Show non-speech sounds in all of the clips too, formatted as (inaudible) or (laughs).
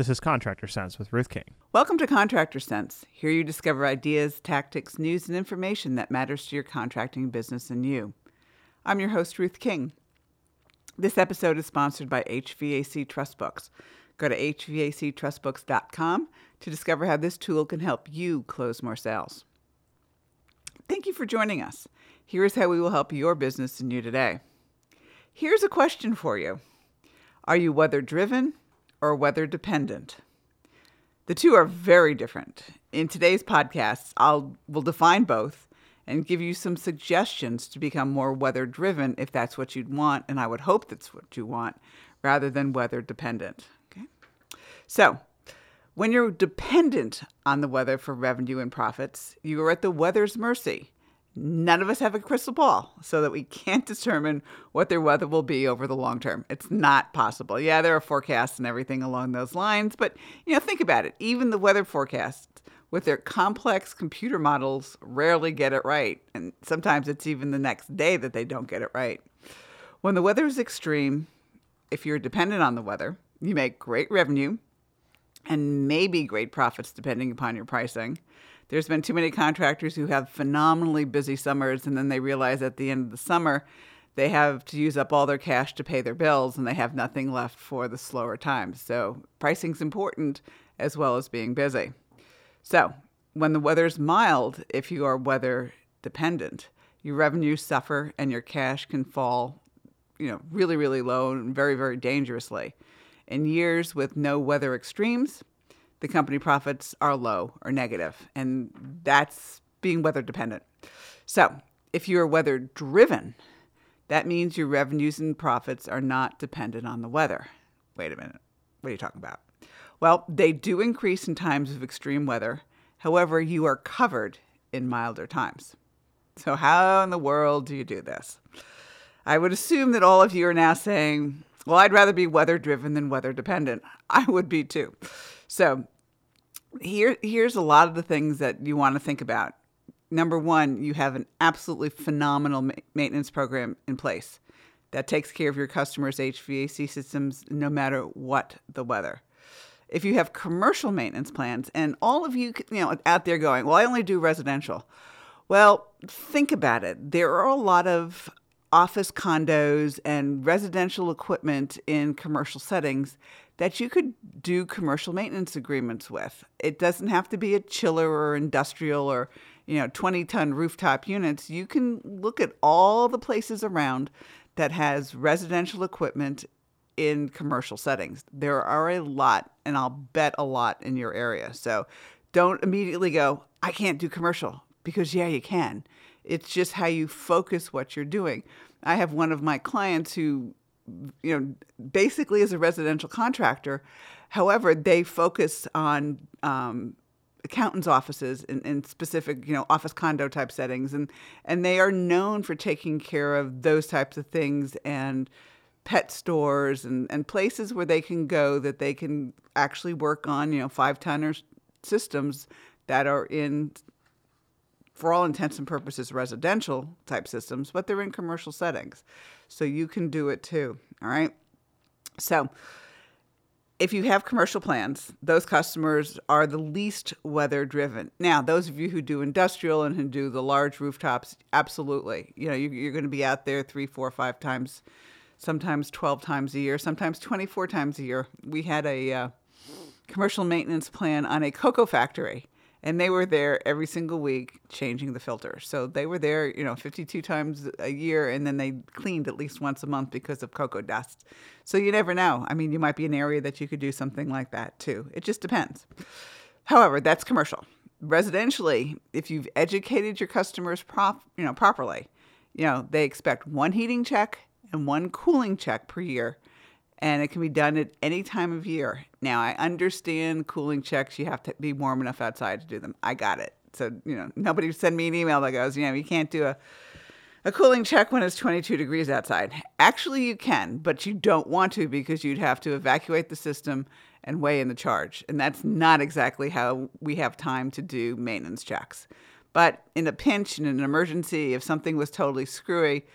This is Contractor Sense with Ruth King. Welcome to Contractor Sense. Here you discover ideas, tactics, news, and information that matters to your contracting business and you. I'm your host, Ruth King. This episode is sponsored by HVAC Trust Books. Go to hvactrustbooks.com to discover how this tool can help you close more sales. Thank you for joining us. Here is how we will help your business and you today. Here's a question for you Are you weather driven or weather dependent. The two are very different. In today's podcast, I'll will define both and give you some suggestions to become more weather driven if that's what you'd want, and I would hope that's what you want, rather than weather dependent. Okay. So when you're dependent on the weather for revenue and profits, you are at the weather's mercy none of us have a crystal ball so that we can't determine what their weather will be over the long term. It's not possible. Yeah, there are forecasts and everything along those lines, but you know, think about it. Even the weather forecasts with their complex computer models rarely get it right, and sometimes it's even the next day that they don't get it right. When the weather is extreme, if you're dependent on the weather, you make great revenue and maybe great profits depending upon your pricing there's been too many contractors who have phenomenally busy summers and then they realize at the end of the summer they have to use up all their cash to pay their bills and they have nothing left for the slower times. So pricing's important as well as being busy. So when the weather's mild, if you are weather dependent, your revenues suffer and your cash can fall, you know, really, really low and very, very dangerously. In years with no weather extremes, the company profits are low or negative, and that's being weather dependent. So, if you are weather driven, that means your revenues and profits are not dependent on the weather. Wait a minute. What are you talking about? Well, they do increase in times of extreme weather. However, you are covered in milder times. So, how in the world do you do this? I would assume that all of you are now saying, well, I'd rather be weather driven than weather dependent. (laughs) I would be too. So here, here's a lot of the things that you want to think about. Number one, you have an absolutely phenomenal ma- maintenance program in place that takes care of your customers' HVAC systems no matter what the weather. If you have commercial maintenance plans, and all of you, you know, out there going, well, I only do residential. Well, think about it. There are a lot of office condos and residential equipment in commercial settings that you could do commercial maintenance agreements with. It doesn't have to be a chiller or industrial or, you know, 20 ton rooftop units. You can look at all the places around that has residential equipment in commercial settings. There are a lot, and I'll bet a lot in your area. So don't immediately go, I can't do commercial because, yeah, you can. It's just how you focus what you're doing. I have one of my clients who you know, basically is a residential contractor. However, they focus on um, accountants' offices in, in, specific, you know, office condo type settings, and and they are known for taking care of those types of things and pet stores and, and places where they can go that they can actually work on, you know, five tonner systems that are in for all intents and purposes, residential type systems, but they're in commercial settings. So you can do it too. All right. So if you have commercial plans, those customers are the least weather driven. Now, those of you who do industrial and who do the large rooftops, absolutely. You know, you're going to be out there three, four, five times, sometimes 12 times a year, sometimes 24 times a year. We had a uh, commercial maintenance plan on a cocoa factory and they were there every single week changing the filter. So they were there, you know, 52 times a year, and then they cleaned at least once a month because of cocoa dust. So you never know. I mean, you might be an area that you could do something like that too. It just depends. However, that's commercial. Residentially, if you've educated your customers prop, you know, properly, you know, they expect one heating check and one cooling check per year and it can be done at any time of year. Now, I understand cooling checks, you have to be warm enough outside to do them. I got it. So, you know, nobody send me an email that goes, you know, you can't do a, a cooling check when it's 22 degrees outside. Actually, you can, but you don't want to because you'd have to evacuate the system and weigh in the charge. And that's not exactly how we have time to do maintenance checks. But in a pinch, in an emergency, if something was totally screwy,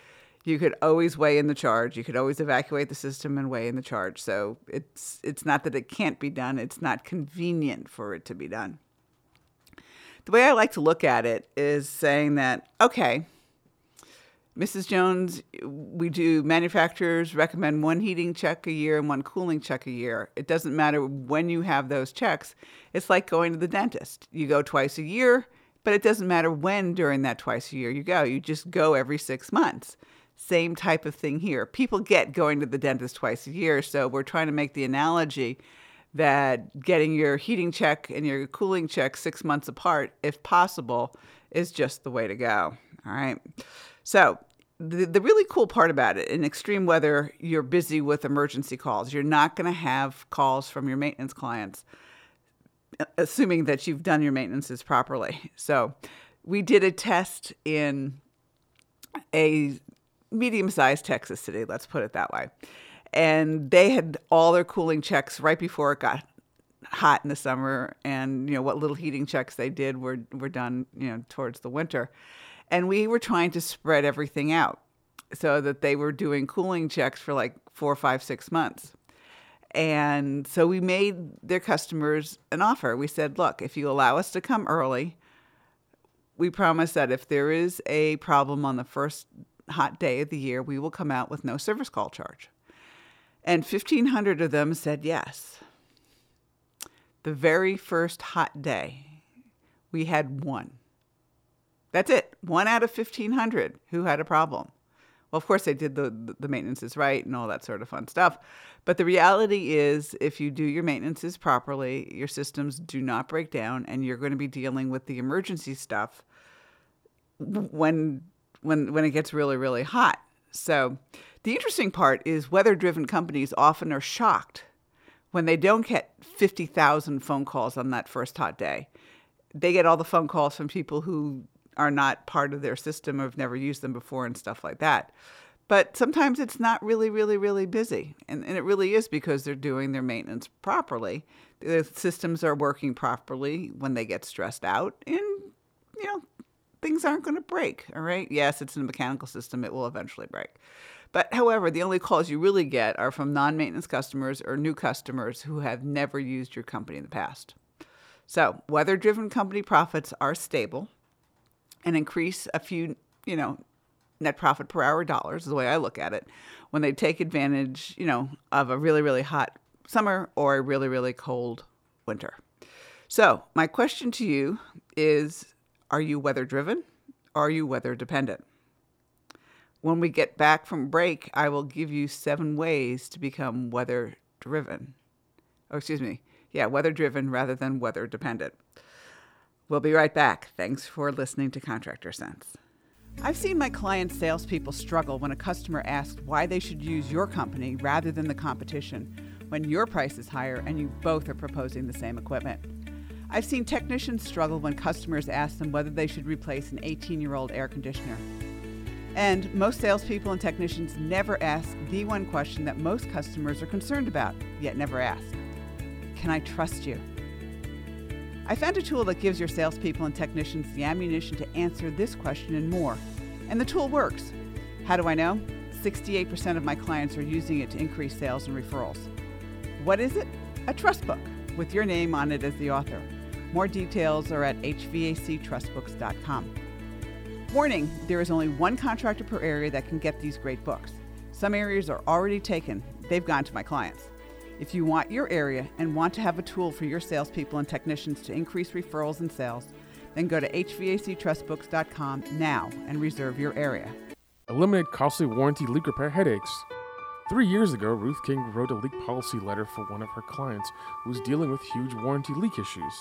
you could always weigh in the charge. You could always evacuate the system and weigh in the charge. So it's it's not that it can't be done. It's not convenient for it to be done. The way I like to look at it is saying that okay, Mrs. Jones, we do manufacturers recommend one heating check a year and one cooling check a year. It doesn't matter when you have those checks. It's like going to the dentist. You go twice a year, but it doesn't matter when during that twice a year you go. You just go every six months. Same type of thing here. People get going to the dentist twice a year, so we're trying to make the analogy that getting your heating check and your cooling check six months apart, if possible, is just the way to go. All right. So, the, the really cool part about it in extreme weather, you're busy with emergency calls. You're not going to have calls from your maintenance clients, assuming that you've done your maintenances properly. So, we did a test in a medium sized Texas city, let's put it that way. And they had all their cooling checks right before it got hot in the summer and you know what little heating checks they did were were done you know towards the winter and we were trying to spread everything out so that they were doing cooling checks for like four, five, six months. And so we made their customers an offer. We said, look, if you allow us to come early, we promise that if there is a problem on the first hot day of the year, we will come out with no service call charge. And 1,500 of them said yes. The very first hot day, we had one. That's it. One out of 1,500 who had a problem. Well, of course, they did the, the maintenances right and all that sort of fun stuff. But the reality is, if you do your maintenances properly, your systems do not break down, and you're going to be dealing with the emergency stuff when when when it gets really really hot. So, the interesting part is weather-driven companies often are shocked when they don't get 50,000 phone calls on that first hot day. They get all the phone calls from people who are not part of their system or have never used them before and stuff like that. But sometimes it's not really, really, really busy. And, and it really is because they're doing their maintenance properly. The systems are working properly when they get stressed out. And, things aren't going to break. All right. Yes, it's a mechanical system, it will eventually break. But however, the only calls you really get are from non maintenance customers or new customers who have never used your company in the past. So, weather driven company profits are stable and increase a few, you know, net profit per hour dollars is the way I look at it when they take advantage, you know, of a really, really hot summer or a really, really cold winter. So, my question to you is Are you weather driven are you weather dependent? When we get back from break, I will give you seven ways to become weather driven. Oh, excuse me. Yeah, weather driven rather than weather dependent. We'll be right back. Thanks for listening to Contractor Sense. I've seen my clients' salespeople struggle when a customer asks why they should use your company rather than the competition when your price is higher and you both are proposing the same equipment. I've seen technicians struggle when customers ask them whether they should replace an 18 year old air conditioner. And most salespeople and technicians never ask the one question that most customers are concerned about, yet never ask Can I trust you? I found a tool that gives your salespeople and technicians the ammunition to answer this question and more. And the tool works. How do I know? 68% of my clients are using it to increase sales and referrals. What is it? A trust book with your name on it as the author. More details are at hvactrustbooks.com. Warning there is only one contractor per area that can get these great books. Some areas are already taken, they've gone to my clients. If you want your area and want to have a tool for your salespeople and technicians to increase referrals and sales, then go to hvactrustbooks.com now and reserve your area. Eliminate costly warranty leak repair headaches. Three years ago, Ruth King wrote a leak policy letter for one of her clients who was dealing with huge warranty leak issues.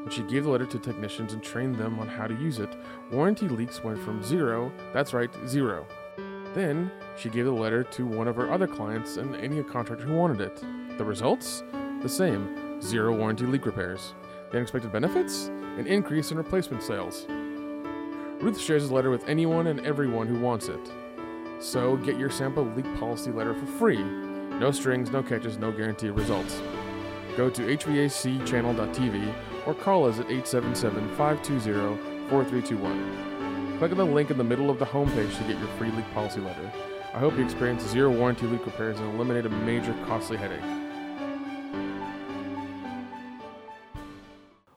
When she gave the letter to technicians and trained them on how to use it, warranty leaks went from zero, that's right, zero, then she gave the letter to one of her other clients and any contractor who wanted it. The results? The same zero warranty leak repairs. The unexpected benefits? An increase in replacement sales. Ruth shares the letter with anyone and everyone who wants it. So get your sample leak policy letter for free. No strings, no catches, no guaranteed results. Go to hvacchannel.tv or call us at 877 520 4321. Click on the link in the middle of the homepage to get your free leak policy letter. I hope you experience zero warranty leak repairs and eliminate a major costly headache.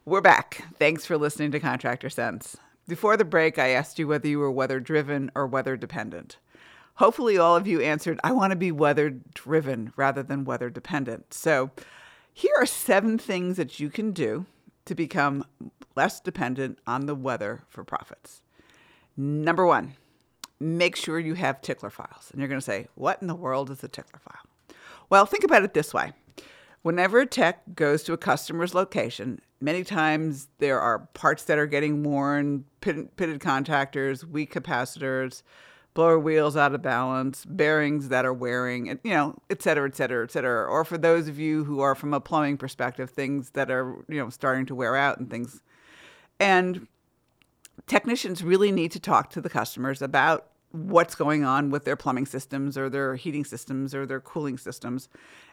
We're back. Thanks for listening to Contractor Sense. Before the break, I asked you whether you were weather driven or weather dependent. Hopefully, all of you answered, I want to be weather driven rather than weather dependent. So, here are seven things that you can do to become less dependent on the weather for profits. Number one, make sure you have tickler files. And you're going to say, What in the world is a tickler file? Well, think about it this way. Whenever a tech goes to a customer's location, many times there are parts that are getting worn, pitted, pitted contactors, weak capacitors, blower wheels out of balance, bearings that are wearing, you know, et cetera, et cetera, et cetera. Or for those of you who are from a plumbing perspective, things that are, you know, starting to wear out and things. And technicians really need to talk to the customers about what's going on with their plumbing systems or their heating systems or their cooling systems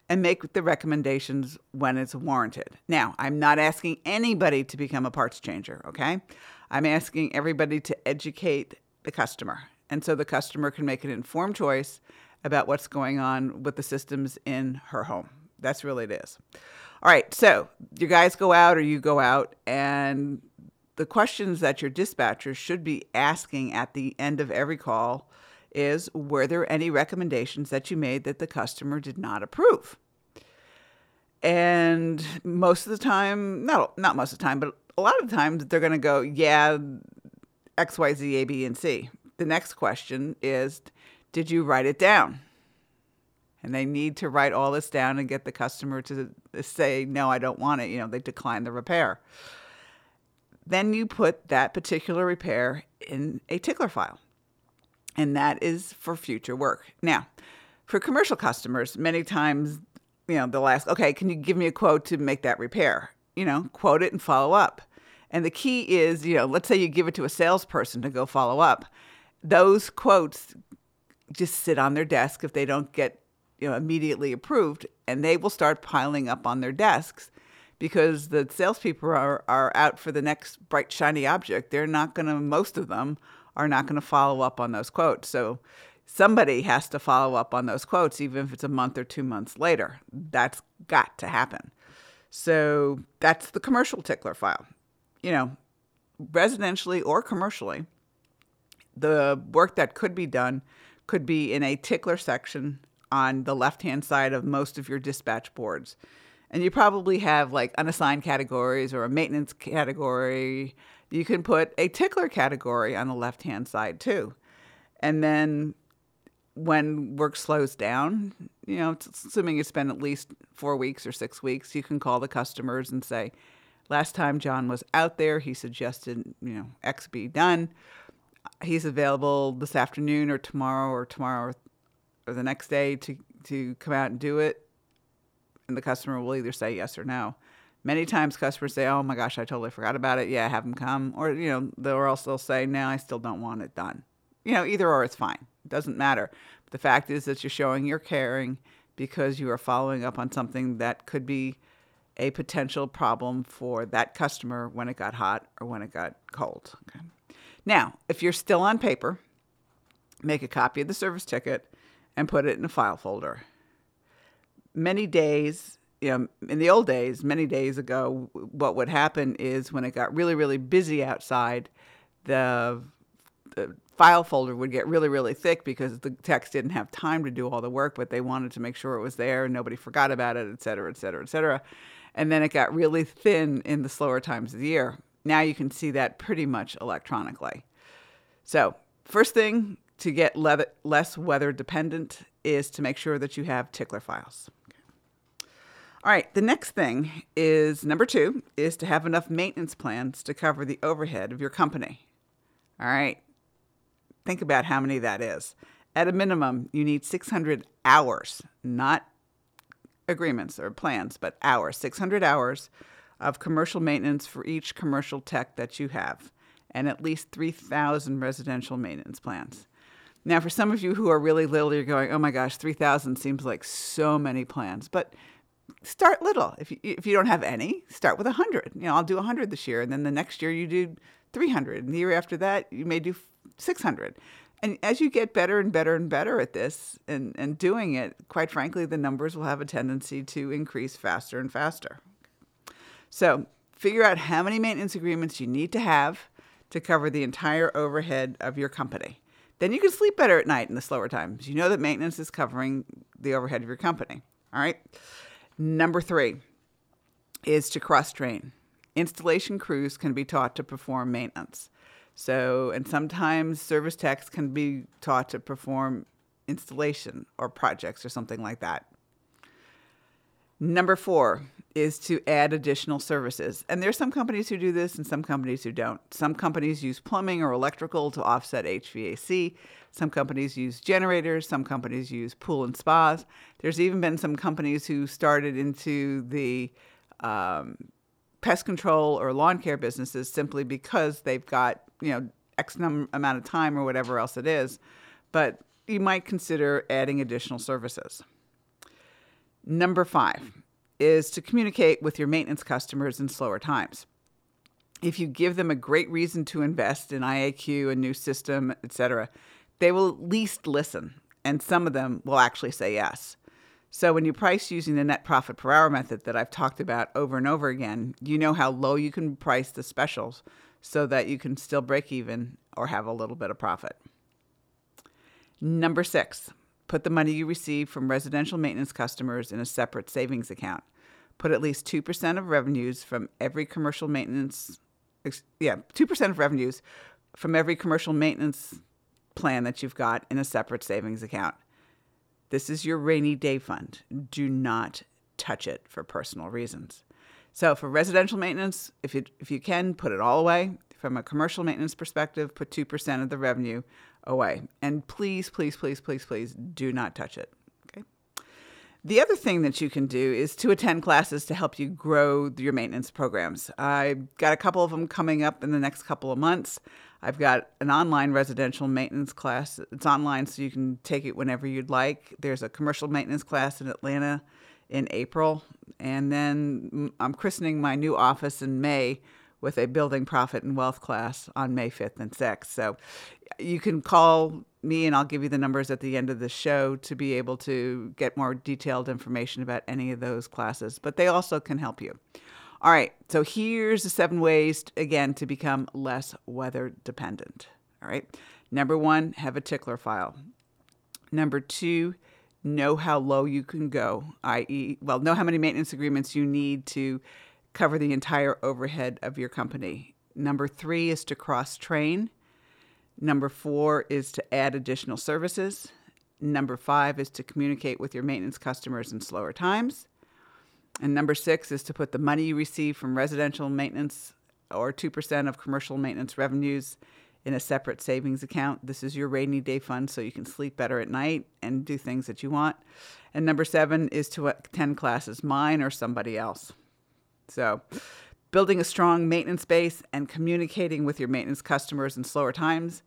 and make the recommendations when it's warranted. Now, I'm not asking anybody to become a parts changer, okay? I'm asking everybody to educate the customer. And so the customer can make an informed choice about what's going on with the systems in her home. That's really it is. All right, so your guys go out or you go out, and the questions that your dispatcher should be asking at the end of every call is Were there any recommendations that you made that the customer did not approve? And most of the time, not, not most of the time, but a lot of the times they're going to go, Yeah, X, Y, Z, A, B, and C. The next question is Did you write it down? And they need to write all this down and get the customer to say, No, I don't want it. You know, they decline the repair. Then you put that particular repair in a tickler file, and that is for future work. Now, for commercial customers, many times, you know, they'll ask, okay, can you give me a quote to make that repair? You know, quote it and follow up. And the key is, you know, let's say you give it to a salesperson to go follow up. Those quotes just sit on their desk if they don't get, you know, immediately approved, and they will start piling up on their desks because the salespeople are, are out for the next bright, shiny object. They're not going to, most of them are not going to follow up on those quotes. So somebody has to follow up on those quotes, even if it's a month or two months later. That's got to happen. So that's the commercial tickler file. You know, residentially or commercially, the work that could be done could be in a tickler section on the left hand side of most of your dispatch boards and you probably have like unassigned categories or a maintenance category. You can put a tickler category on the left hand side too. And then when work slows down, you know, assuming you spend at least four weeks or six weeks, you can call the customers and say, last time John was out there, he suggested, you know, X be done. He's available this afternoon or tomorrow or tomorrow or the next day to, to come out and do it and the customer will either say yes or no. Many times customers say, "Oh my gosh, I totally forgot about it. Yeah, have them come," or you know, they'll also say, "No, I still don't want it done." You know, either or, it's fine. It doesn't matter. The fact is that you're showing you're caring because you are following up on something that could be a potential problem for that customer when it got hot or when it got cold. Okay. Now, if you're still on paper, make a copy of the service ticket and put it in a file folder many days, you know, in the old days, many days ago, what would happen is when it got really, really busy outside, the, the file folder would get really, really thick because the techs didn't have time to do all the work, but they wanted to make sure it was there and nobody forgot about it, et cetera, et cetera, et cetera. And then it got really thin in the slower times of the year. Now you can see that pretty much electronically. So, first thing to get le- less weather dependent is to make sure that you have tickler files. All right, the next thing is number two is to have enough maintenance plans to cover the overhead of your company. All right, think about how many that is. At a minimum, you need 600 hours, not agreements or plans, but hours, 600 hours of commercial maintenance for each commercial tech that you have, and at least 3,000 residential maintenance plans. Now, for some of you who are really little, you're going, oh my gosh, 3,000 seems like so many plans. But start little. If you, if you don't have any, start with 100. You know, I'll do 100 this year, and then the next year you do 300, and the year after that you may do 600. And as you get better and better and better at this and, and doing it, quite frankly, the numbers will have a tendency to increase faster and faster. So figure out how many maintenance agreements you need to have to cover the entire overhead of your company. Then you can sleep better at night in the slower times. You know that maintenance is covering the overhead of your company. All right. Number three is to cross train. Installation crews can be taught to perform maintenance. So, and sometimes service techs can be taught to perform installation or projects or something like that. Number four is to add additional services. And there's some companies who do this and some companies who don't. Some companies use plumbing or electrical to offset HVAC. Some companies use generators. Some companies use pool and spas. There's even been some companies who started into the um, pest control or lawn care businesses simply because they've got, you know, X num- amount of time or whatever else it is. But you might consider adding additional services. Number five is to communicate with your maintenance customers in slower times. If you give them a great reason to invest in IAQ, a new system, etc., they will at least listen, and some of them will actually say yes. So when you price using the net profit per hour method that I've talked about over and over again, you know how low you can price the specials so that you can still break even or have a little bit of profit. Number six, Put the money you receive from residential maintenance customers in a separate savings account. Put at least 2% of revenues from every commercial maintenance yeah, 2% of revenues from every commercial maintenance plan that you've got in a separate savings account. This is your rainy day fund. Do not touch it for personal reasons. So for residential maintenance, if you if you can, put it all away. From a commercial maintenance perspective, put 2% of the revenue away. And please, please, please, please, please do not touch it. Okay. The other thing that you can do is to attend classes to help you grow your maintenance programs. I've got a couple of them coming up in the next couple of months. I've got an online residential maintenance class. It's online, so you can take it whenever you'd like. There's a commercial maintenance class in Atlanta in April. And then mm, I'm christening my new office in May with a building profit and wealth class on May 5th and 6th. So you can call me and I'll give you the numbers at the end of the show to be able to get more detailed information about any of those classes, but they also can help you. All right, so here's the seven ways, again, to become less weather dependent. All right, number one, have a tickler file. Number two, know how low you can go, i.e., well, know how many maintenance agreements you need to cover the entire overhead of your company. Number three is to cross train. Number four is to add additional services. Number five is to communicate with your maintenance customers in slower times. And number six is to put the money you receive from residential maintenance or 2% of commercial maintenance revenues in a separate savings account. This is your rainy day fund so you can sleep better at night and do things that you want. And number seven is to attend classes, mine or somebody else. So, building a strong maintenance base and communicating with your maintenance customers in slower times.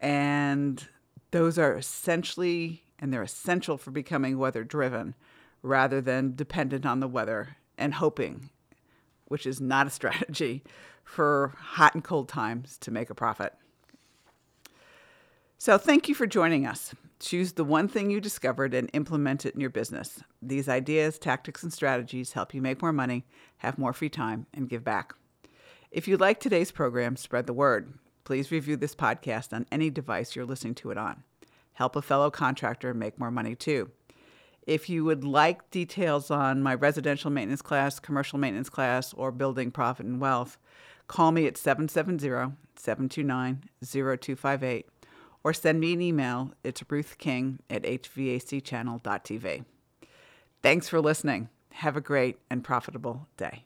And those are essentially, and they're essential for becoming weather driven rather than dependent on the weather and hoping, which is not a (laughs) strategy for hot and cold times to make a profit. So, thank you for joining us. Choose the one thing you discovered and implement it in your business. These ideas, tactics, and strategies help you make more money, have more free time, and give back. If you like today's program, spread the word. Please review this podcast on any device you're listening to it on. Help a fellow contractor make more money too. If you would like details on my residential maintenance class, commercial maintenance class, or building profit and wealth, call me at 770 729 0258 or send me an email. It's ruthking at hvacchannel.tv. Thanks for listening. Have a great and profitable day.